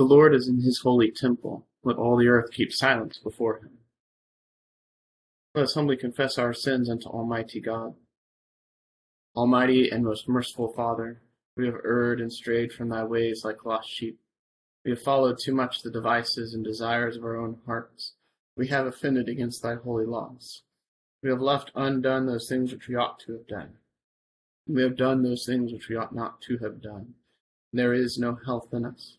The Lord is in his holy temple. Let all the earth keep silence before him. Let us humbly confess our sins unto Almighty God. Almighty and most merciful Father, we have erred and strayed from thy ways like lost sheep. We have followed too much the devices and desires of our own hearts. We have offended against thy holy laws. We have left undone those things which we ought to have done. We have done those things which we ought not to have done. There is no health in us.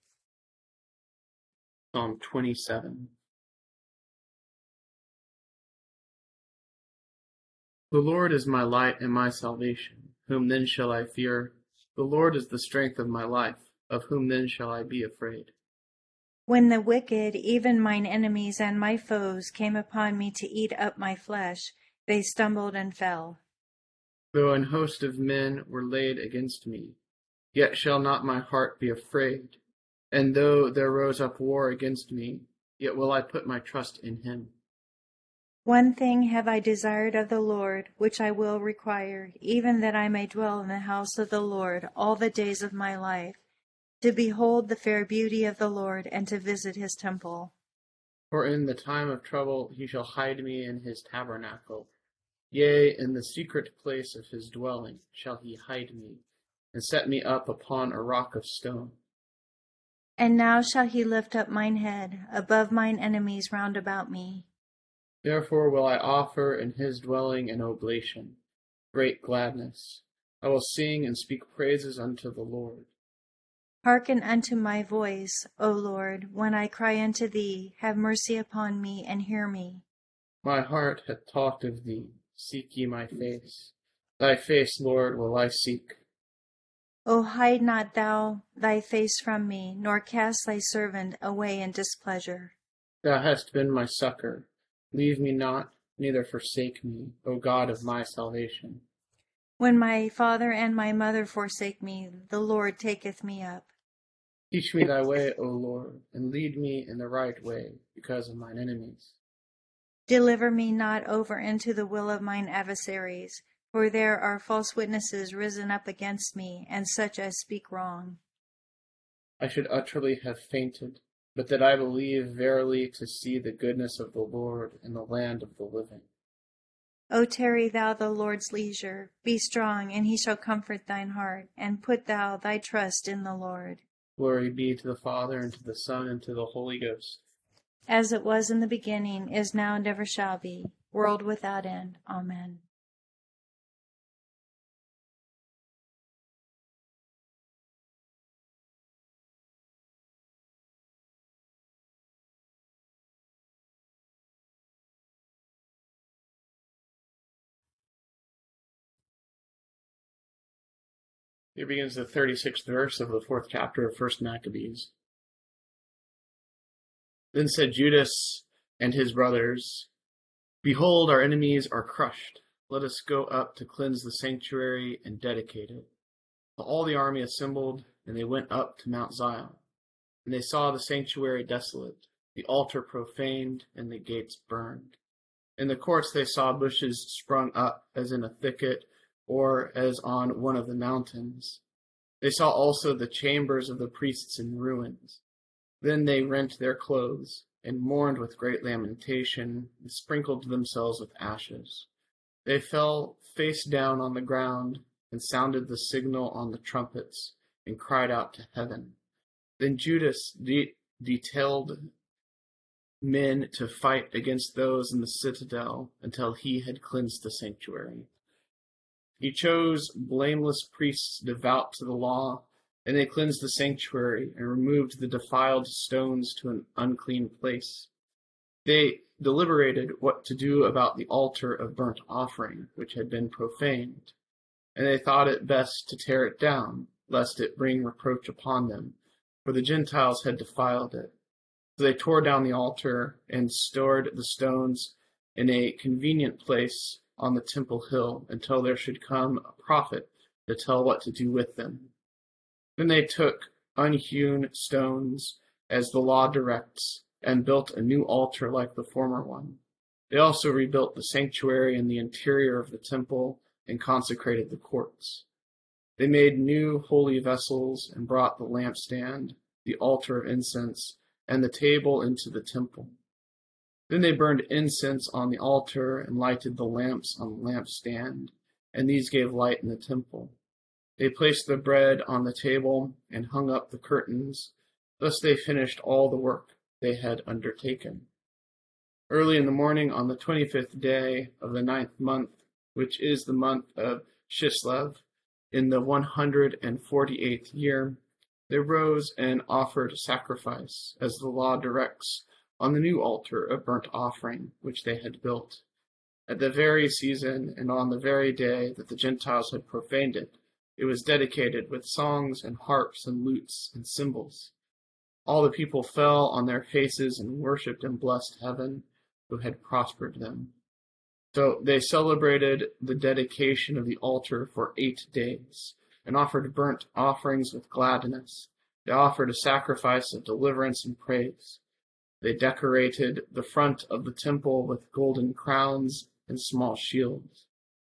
Psalm 27. The Lord is my light and my salvation. Whom then shall I fear? The Lord is the strength of my life. Of whom then shall I be afraid? When the wicked, even mine enemies and my foes, came upon me to eat up my flesh, they stumbled and fell. Though an host of men were laid against me, yet shall not my heart be afraid. And though there rose up war against me, yet will I put my trust in him. One thing have I desired of the Lord, which I will require, even that I may dwell in the house of the Lord all the days of my life, to behold the fair beauty of the Lord, and to visit his temple. For in the time of trouble he shall hide me in his tabernacle. Yea, in the secret place of his dwelling shall he hide me, and set me up upon a rock of stone. And now shall he lift up mine head above mine enemies round about me. Therefore will I offer in his dwelling an oblation, great gladness. I will sing and speak praises unto the Lord. Hearken unto my voice, O Lord, when I cry unto thee. Have mercy upon me and hear me. My heart hath talked of thee. Seek ye my face. Thy face, Lord, will I seek. O hide not thou thy face from me, nor cast thy servant away in displeasure. Thou hast been my succor. Leave me not, neither forsake me, O God of my salvation. When my father and my mother forsake me, the Lord taketh me up. Teach me thy way, O Lord, and lead me in the right way because of mine enemies. Deliver me not over into the will of mine adversaries, for there are false witnesses risen up against me, and such as speak wrong. I should utterly have fainted, but that I believe verily to see the goodness of the Lord in the land of the living. O tarry thou the Lord's leisure, be strong, and he shall comfort thine heart, and put thou thy trust in the Lord. Glory be to the Father, and to the Son, and to the Holy Ghost. As it was in the beginning, is now, and ever shall be, world without end. Amen. Here begins the 36th verse of the fourth chapter of First Maccabees. Then said Judas and his brothers, Behold, our enemies are crushed. Let us go up to cleanse the sanctuary and dedicate it. All the army assembled, and they went up to Mount Zion. And they saw the sanctuary desolate, the altar profaned, and the gates burned. In the courts they saw bushes sprung up as in a thicket or as on one of the mountains. They saw also the chambers of the priests in ruins. Then they rent their clothes and mourned with great lamentation and sprinkled themselves with ashes. They fell face down on the ground and sounded the signal on the trumpets and cried out to heaven. Then Judas de- detailed men to fight against those in the citadel until he had cleansed the sanctuary. He chose blameless priests devout to the law, and they cleansed the sanctuary and removed the defiled stones to an unclean place. They deliberated what to do about the altar of burnt offering, which had been profaned, and they thought it best to tear it down, lest it bring reproach upon them, for the Gentiles had defiled it. So they tore down the altar and stored the stones in a convenient place on the temple hill until there should come a prophet to tell what to do with them. Then they took unhewn stones, as the law directs, and built a new altar like the former one. They also rebuilt the sanctuary and the interior of the temple and consecrated the courts. They made new holy vessels and brought the lampstand, the altar of incense, and the table into the temple. Then they burned incense on the altar and lighted the lamps on the lampstand, and these gave light in the temple. They placed the bread on the table and hung up the curtains. Thus they finished all the work they had undertaken. Early in the morning on the twenty fifth day of the ninth month, which is the month of Chislev, in the one hundred and forty eighth year, they rose and offered sacrifice, as the law directs, on the new altar of burnt offering which they had built. At the very season and on the very day that the Gentiles had profaned it, it was dedicated with songs and harps and lutes and cymbals. All the people fell on their faces and worshipped and blessed heaven, who had prospered them. So they celebrated the dedication of the altar for eight days, and offered burnt offerings with gladness. They offered a sacrifice of deliverance and praise. They decorated the front of the temple with golden crowns and small shields.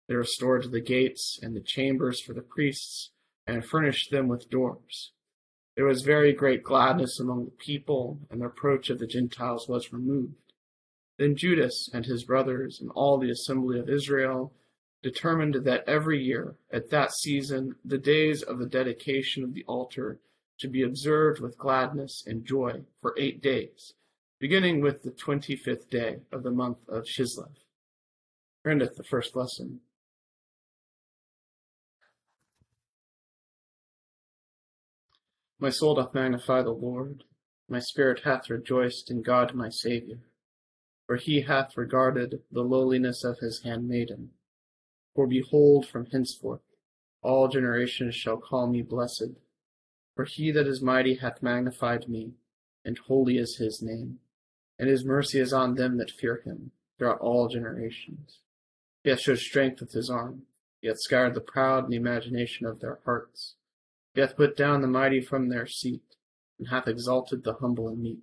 They restored the gates and the chambers for the priests, and furnished them with doors. There was very great gladness among the people, and the reproach of the Gentiles was removed. Then Judas and his brothers and all the assembly of Israel determined that every year, at that season, the days of the dedication of the altar should be observed with gladness and joy for eight days, beginning with the twenty fifth day of the month of Chislev. Endeth the first lesson. My soul doth magnify the Lord, my spirit hath rejoiced in God my Saviour, for he hath regarded the lowliness of his handmaiden. For behold, from henceforth all generations shall call me blessed. For he that is mighty hath magnified me, and holy is his name, and his mercy is on them that fear him throughout all generations. He hath showed strength with his arm, he hath scattered the proud in the imagination of their hearts. He hath put down the mighty from their seat, and hath exalted the humble and meek.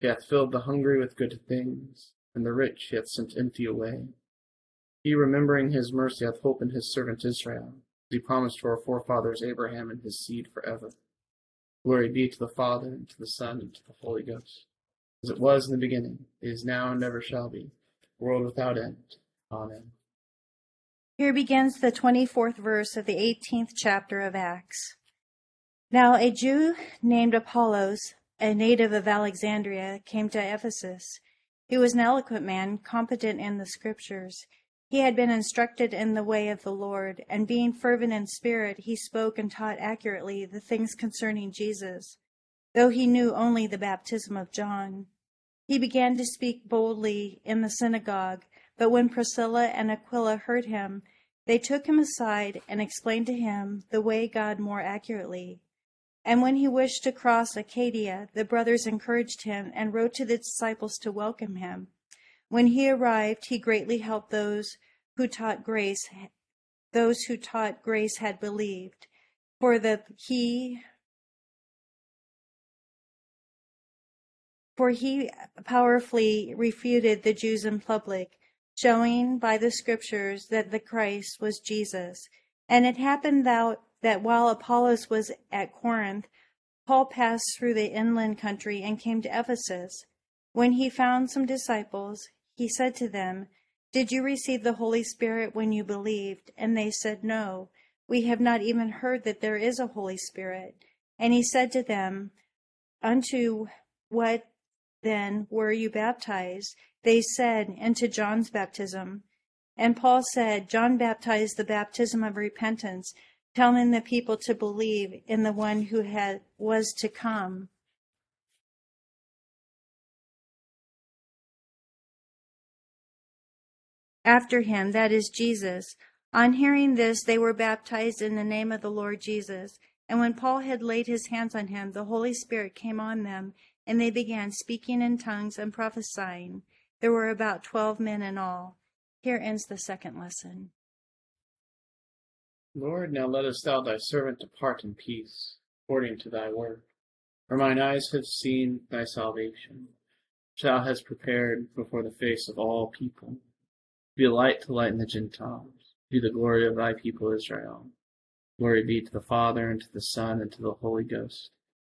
He hath filled the hungry with good things, and the rich he hath sent empty away. He, remembering his mercy, hath hope in his servant Israel, as he promised to our forefathers Abraham and his seed for ever. Glory be to the Father, and to the Son, and to the Holy Ghost, as it was in the beginning, is now, and ever shall be, world without end. Amen. Here begins the 24th verse of the 18th chapter of Acts. Now a Jew named Apollos, a native of Alexandria, came to Ephesus. He was an eloquent man, competent in the scriptures. He had been instructed in the way of the Lord, and being fervent in spirit, he spoke and taught accurately the things concerning Jesus, though he knew only the baptism of John. He began to speak boldly in the synagogue but when Priscilla and Aquila heard him, they took him aside and explained to him the way God more accurately. And when he wished to cross Achaia, the brothers encouraged him and wrote to the disciples to welcome him. When he arrived, he greatly helped those who taught grace, those who taught grace had believed, for that he for he powerfully refuted the Jews in public showing by the scriptures that the Christ was Jesus. And it happened that, that while Apollos was at Corinth, Paul passed through the inland country and came to Ephesus. When he found some disciples, he said to them, Did you receive the Holy Spirit when you believed? And they said, No, we have not even heard that there is a Holy Spirit. And he said to them, Unto what then were you baptized? They said, Into John's baptism. And Paul said, John baptized the baptism of repentance, telling the people to believe in the one who had was to come. After him, that is Jesus. On hearing this, they were baptized in the name of the Lord Jesus. And when Paul had laid his hands on him, the Holy Spirit came on them, and they began speaking in tongues and prophesying. There were about twelve men in all. Here ends the second lesson. Lord, now lettest thou thy servant depart in peace, according to thy word. For mine eyes have seen thy salvation, which thou hast prepared before the face of all people. Be a light to lighten the Gentiles, be the glory of thy people Israel. Glory be to the Father, and to the Son, and to the Holy Ghost,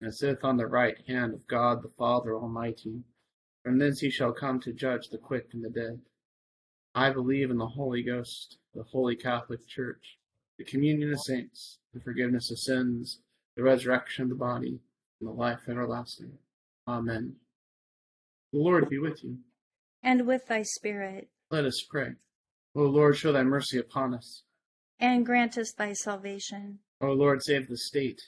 and sitteth on the right hand of God the Father Almighty. From thence he shall come to judge the quick and the dead. I believe in the Holy Ghost, the holy Catholic Church, the communion of saints, the forgiveness of sins, the resurrection of the body, and the life everlasting. Amen. The Lord be with you. And with thy spirit. Let us pray. O Lord, show thy mercy upon us. And grant us thy salvation. O Lord, save the state.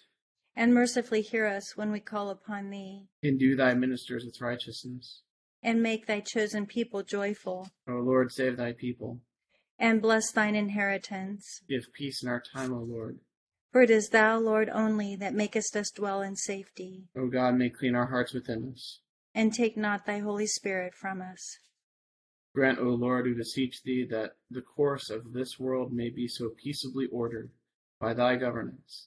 And mercifully hear us when we call upon thee. Endue thy ministers with righteousness. And make thy chosen people joyful. O Lord, save thy people. And bless thine inheritance. Give peace in our time, O Lord. For it is thou, Lord, only that makest us dwell in safety. O God, may clean our hearts within us. And take not thy Holy Spirit from us. Grant, O Lord, we beseech thee, that the course of this world may be so peaceably ordered by thy governance,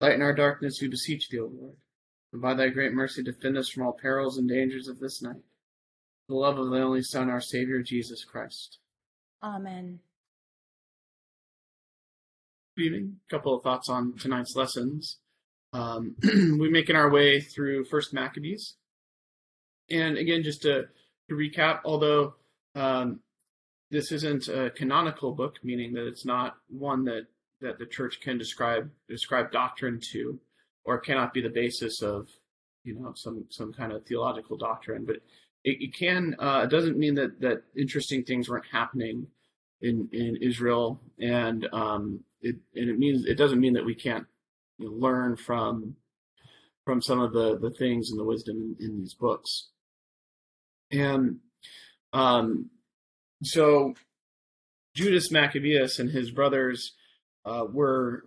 Lighten our darkness, we beseech thee, O Lord, and by thy great mercy defend us from all perils and dangers of this night. For the love of thy only Son, our Savior, Jesus Christ. Amen. Good evening. A couple of thoughts on tonight's lessons. Um, we're making our way through First Maccabees, and again, just to to recap, although um, this isn't a canonical book, meaning that it's not one that, that the church can describe describe doctrine to, or cannot be the basis of, you know, some some kind of theological doctrine. But it, it can. Uh, it doesn't mean that that interesting things weren't happening in in Israel, and um, it and it means it doesn't mean that we can't you know, learn from from some of the the things and the wisdom in, in these books. And um, so Judas Maccabeus and his brothers uh, were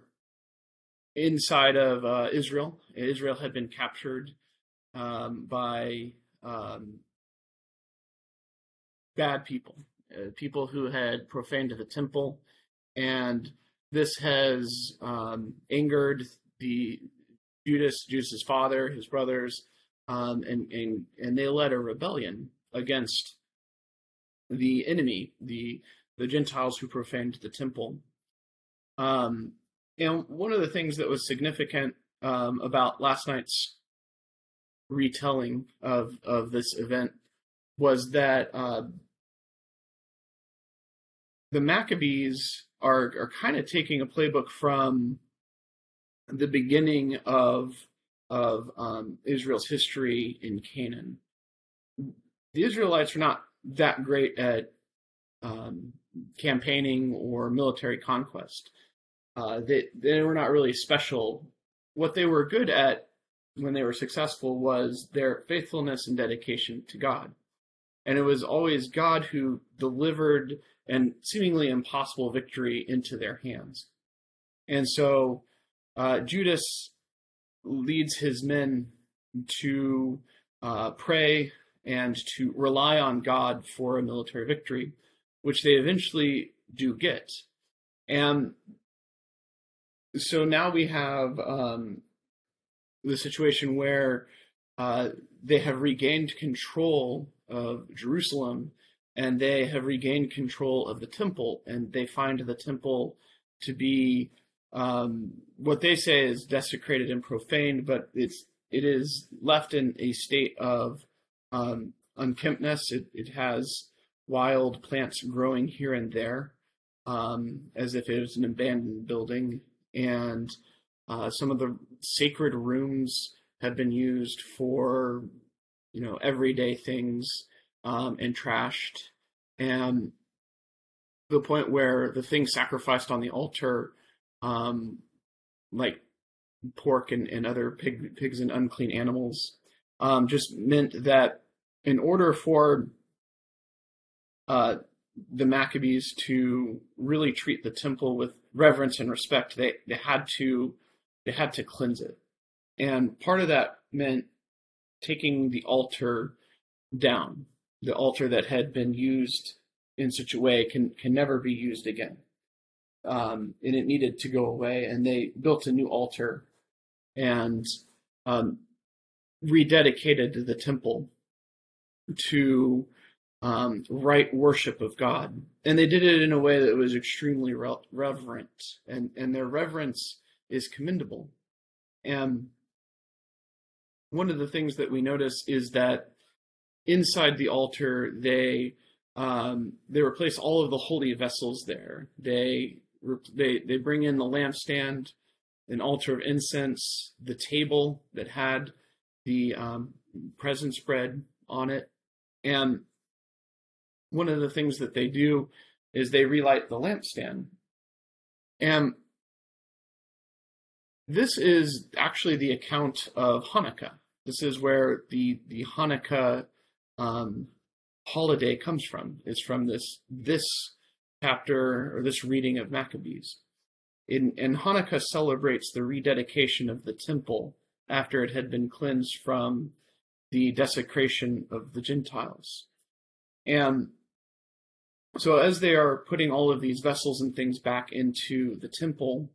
inside of uh, Israel. Israel had been captured um, by um, bad people, uh, people who had profaned the temple, and this has um, angered the Judas, Judas's father, his brothers, um, and, and, and they led a rebellion against the enemy, the, the Gentiles who profaned the temple. Um, and one of the things that was significant um, about last night's retelling of, of this event was that uh, the Maccabees are are kind of taking a playbook from the beginning of of um, Israel's history in Canaan. The Israelites were not that great at um, campaigning or military conquest. Uh, they they were not really special. What they were good at when they were successful was their faithfulness and dedication to God, and it was always God who delivered an seemingly impossible victory into their hands. And so uh, Judas leads his men to uh, pray and to rely on God for a military victory, which they eventually do get. And so now we have um, the situation where uh, they have regained control of Jerusalem and they have regained control of the temple, and they find the temple to be um, what they say is desecrated and profaned, but it's it is left in a state of um, unkemptness. It, it has wild plants growing here and there, um, as if it was an abandoned building, and uh, some of the sacred rooms have been used for you know everyday things um, and trashed, and the point where the things sacrificed on the altar um, like pork and, and other pig, pigs and unclean animals, um, just meant that in order for uh, the Maccabees to really treat the temple with reverence and respect, they, they had to they had to cleanse it, and part of that meant taking the altar down. The altar that had been used in such a way can can never be used again um, and it needed to go away. And they built a new altar and um, rededicated the temple to um, right worship of God. And they did it in a way that was extremely reverent, and, and their reverence is commendable. And one of the things that we notice is that inside the altar, they um, they replace all of the holy vessels there. They they they bring in the lampstand, an altar of incense, the table that had the um, presence bread on it, and one of the things that they do is they relight the lampstand, and this is actually the account of Hanukkah. This is where the the Hanukkah um, holiday comes from. It's from this this chapter or this reading of Maccabees. In, and Hanukkah celebrates the rededication of the temple after it had been cleansed from the desecration of the Gentiles. And so, as they are putting all of these vessels and things back into the temple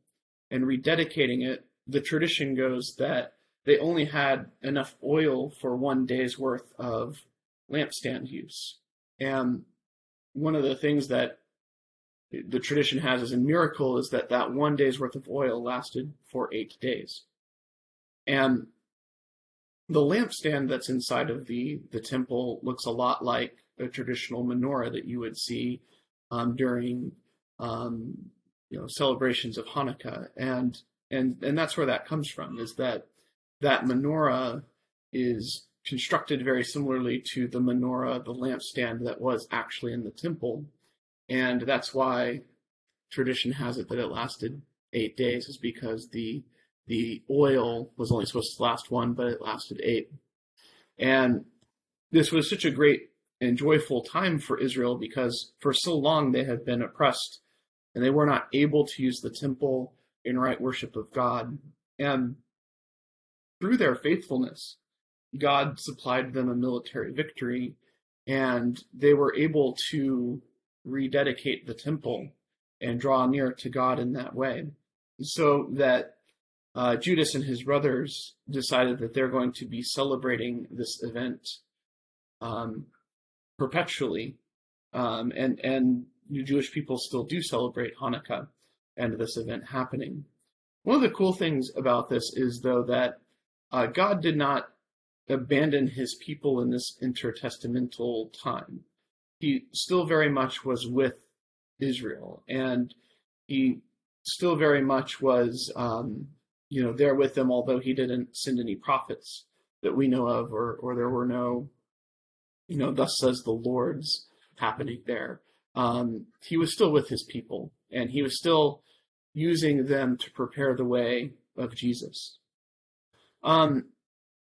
and rededicating it, the tradition goes that they only had enough oil for one day's worth of lampstand use. And one of the things that the tradition has as a miracle is that that one day's worth of oil lasted for eight days. And the lampstand that's inside of the, the temple looks a lot like a traditional menorah that you would see um, during um, you know celebrations of Hanukkah, and and and that's where that comes from. Is that that menorah is constructed very similarly to the menorah, the lampstand that was actually in the temple, and that's why tradition has it that it lasted eight days is because the the oil was only supposed to last one, but it lasted eight. And this was such a great and joyful time for Israel because for so long they had been oppressed and they were not able to use the temple in right worship of God. And through their faithfulness, God supplied them a military victory and they were able to rededicate the temple and draw near to God in that way. So that uh, Judas and his brothers decided that they're going to be celebrating this event um, perpetually, um, and and Jewish people still do celebrate Hanukkah and this event happening. One of the cool things about this is though that uh, God did not abandon His people in this intertestamental time he still very much was with Israel, and he still very much was, um, you know, there with them, although he didn't send any prophets that we know of, or or there were no, you know, thus says the Lord's happening there. Um, he was still with his people, and he was still using them to prepare the way of Jesus. Um,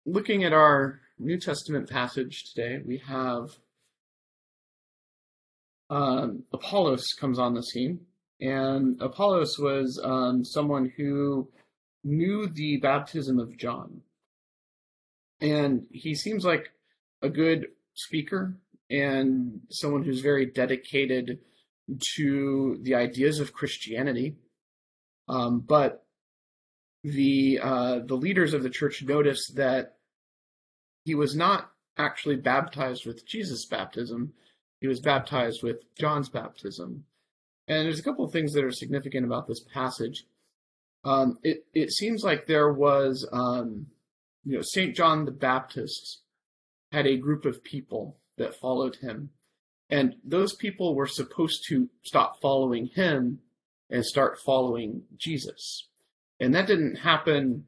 looking at our New Testament passage today, we have um, Apollos comes on the scene, and Apollos was um, someone who knew the baptism of John, and he seems like a good speaker and someone who's very dedicated to the ideas of Christianity. Um, but the uh, the leaders of the church noticed that he was not actually baptized with Jesus' baptism; he was baptized with John's baptism. And there's a couple of things that are significant about this passage. Um, it it seems like there was, um, you know, Saint John the Baptist had a group of people that followed him, and those people were supposed to stop following him and start following Jesus. And that didn't happen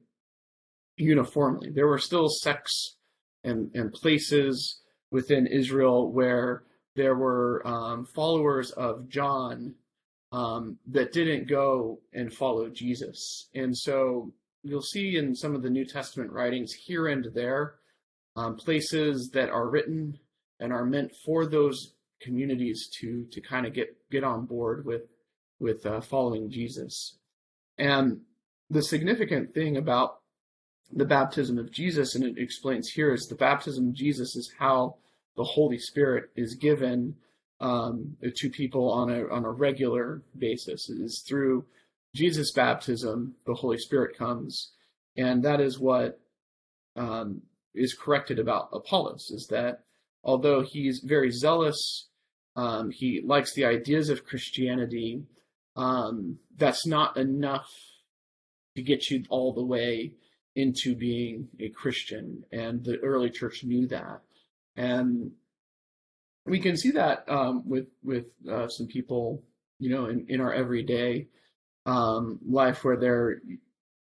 uniformly. There were still sects and, and places within Israel where there were um, followers of John um, that didn't go and follow Jesus. And so you'll see in some of the New Testament writings here and there um, places that are written and are meant for those communities to to kind of get get on board with with uh, following Jesus. And the significant thing about the baptism of Jesus, and it explains here, is the baptism of Jesus is how the Holy Spirit is given um, to people on a on a regular basis. It is through Jesus' baptism the Holy Spirit comes, and that is what um, is corrected about Apollos. Is that although he's very zealous, um, he likes the ideas of Christianity. Um, that's not enough to get you all the way into being a Christian, and the early church knew that, and we can see that um, with with uh, some people, you know, in, in our everyday um, life where they're,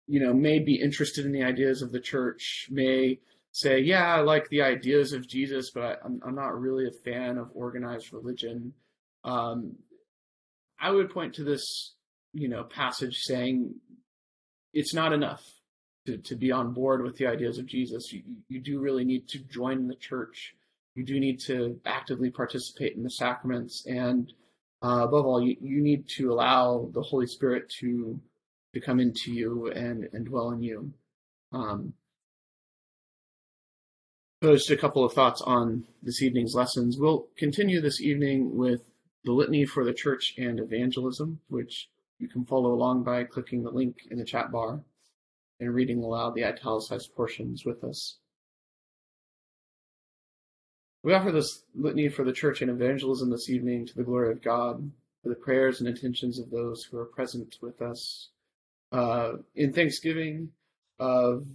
you know, may be interested in the ideas of the church, may say, yeah, I like the ideas of Jesus, but I'm, I'm not really a fan of organized religion. Um, I would point to this, you know, passage saying it's not enough to, to be on board with the ideas of Jesus. You, you do really need to join the church. You do need to actively participate in the sacraments. And uh, above all, you, you need to allow the Holy Spirit to to come into you and, and dwell in you. Um, just a couple of thoughts on this evening's lessons. We'll continue this evening with the Litany for the Church and Evangelism, which you can follow along by clicking the link in the chat bar and reading aloud the italicized portions with us. We offer this litany for the church and evangelism this evening to the glory of God, for the prayers and intentions of those who are present with us, uh, in thanksgiving of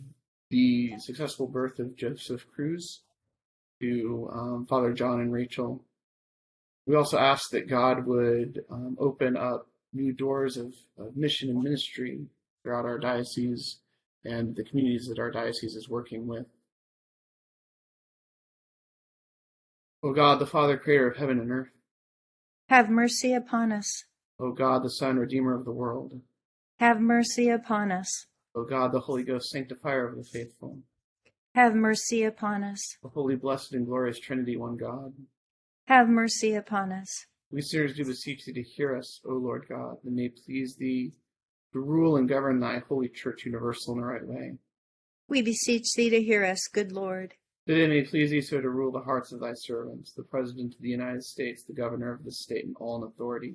the successful birth of Joseph Cruz to um, Father John and Rachel. We also ask that God would um, open up new doors of, of mission and ministry throughout our diocese and the communities that our diocese is working with. O God, the Father, creator of heaven and earth, have mercy upon us. O God, the Son, redeemer of the world, have mercy upon us. O God, the Holy Ghost, sanctifier of the faithful, have mercy upon us. The holy, blessed, and glorious Trinity, one God, have mercy upon us. We sinners do beseech thee to hear us, O Lord God, and may please thee to rule and govern thy holy church universal in the right way. We beseech thee to hear us, good Lord. That it may please thee so to rule the hearts of thy servants, the President of the United States, the Governor of this state, and all in authority,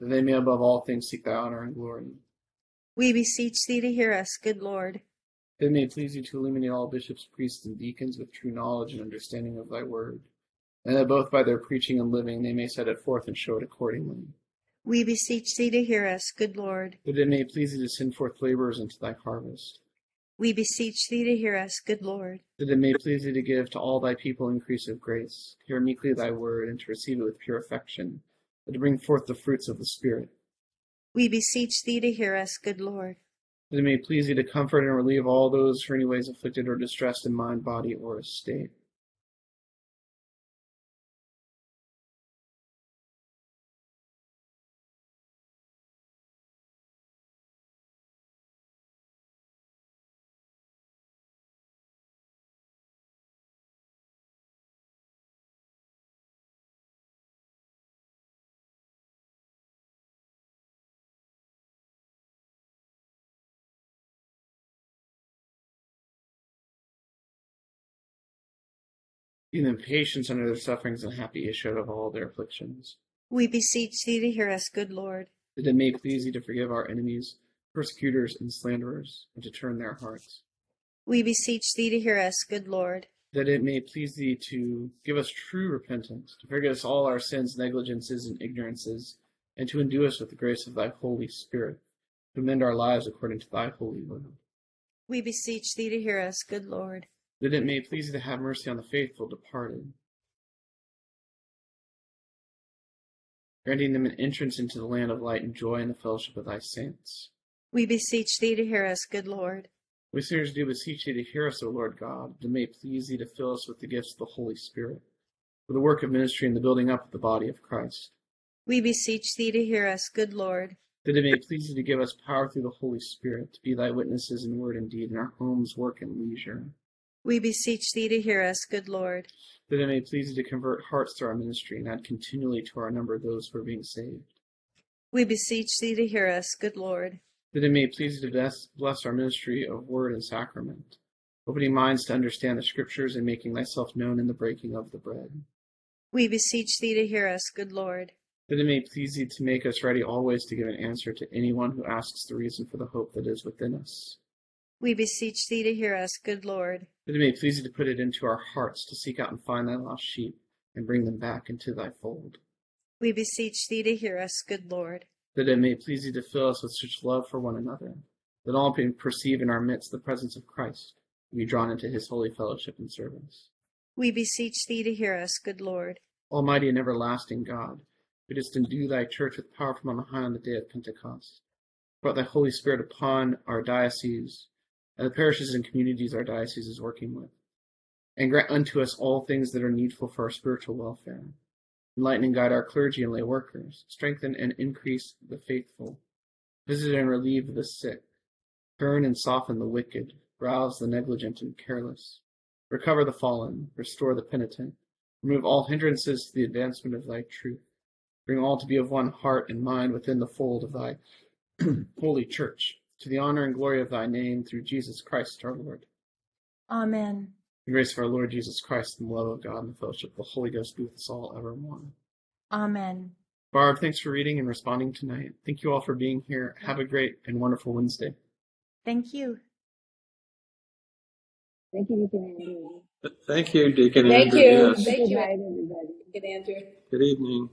that they may above all things seek thy honor and glory. We beseech thee to hear us, good Lord. That it may please thee to illuminate all bishops, priests, and deacons with true knowledge and understanding of thy word, and that both by their preaching and living they may set it forth and show it accordingly. We beseech thee to hear us, good Lord. That it may please thee to send forth laborers into thy harvest. We beseech thee to hear us, good Lord. That it may please thee to give to all thy people increase of grace. Hear meekly thy word, and to receive it with pure affection, and to bring forth the fruits of the Spirit. We beseech thee to hear us, good Lord. That it may please thee to comfort and relieve all those who are anyways afflicted or distressed in mind, body, or estate. Give them patience under their sufferings and happy issue out of all their afflictions. We beseech thee to hear us, good Lord. That it may please thee to forgive our enemies, persecutors, and slanderers, and to turn their hearts. We beseech thee to hear us, good Lord. That it may please thee to give us true repentance, to forgive us all our sins, negligences, and ignorances, and to endue us with the grace of thy Holy Spirit, to amend our lives according to thy holy will. We beseech thee to hear us, good Lord. That it may please thee to have mercy on the faithful departed, granting them an entrance into the land of light and joy in the fellowship of thy saints. We beseech thee to hear us, good Lord. We sinners do beseech thee to hear us, O Lord God, that it may please thee to fill us with the gifts of the Holy Spirit, for the work of ministry and the building up of the body of Christ. We beseech thee to hear us, good Lord. That it may please thee to give us power through the Holy Spirit to be thy witnesses in word and deed in our homes, work, and leisure. We beseech thee to hear us, good Lord. That it may please thee to convert hearts through our ministry and add continually to our number those who are being saved. We beseech thee to hear us, good Lord. That it may please thee to bless, bless our ministry of word and sacrament, opening minds to understand the scriptures and making thyself known in the breaking of the bread. We beseech thee to hear us, good Lord. That it may please thee to make us ready always to give an answer to anyone who asks the reason for the hope that is within us. We beseech thee to hear us, good Lord. That it may please thee to put it into our hearts to seek out and find thy lost sheep and bring them back into thy fold. We beseech thee to hear us, good Lord. That it may please thee to fill us with such love for one another, that all may perceive in our midst the presence of Christ, and be drawn into his holy fellowship and service. We beseech thee to hear us, good Lord. Almighty and everlasting God, who didst endue thy church with power from on high on the day of Pentecost, brought thy Holy Spirit upon our diocese and the parishes and communities our diocese is working with, and grant unto us all things that are needful for our spiritual welfare. Enlighten and guide our clergy and lay workers, strengthen and increase the faithful, visit and relieve the sick, turn and soften the wicked, rouse the negligent and careless, recover the fallen, restore the penitent, remove all hindrances to the advancement of thy truth, bring all to be of one heart and mind within the fold of thy holy church to the honor and glory of thy name through Jesus Christ our Lord. Amen. The grace of our Lord Jesus Christ and the love of God and the fellowship of the Holy Ghost be with us all evermore. Amen. Barb, thanks for reading and responding tonight. Thank you all for being here. Have a great and wonderful Wednesday. Thank you. Thank you, Deacon Andrew. Thank you, Deacon Thank Andrew. you. Yes. Thank Good you. night, everybody. Good, Andrew. Good evening.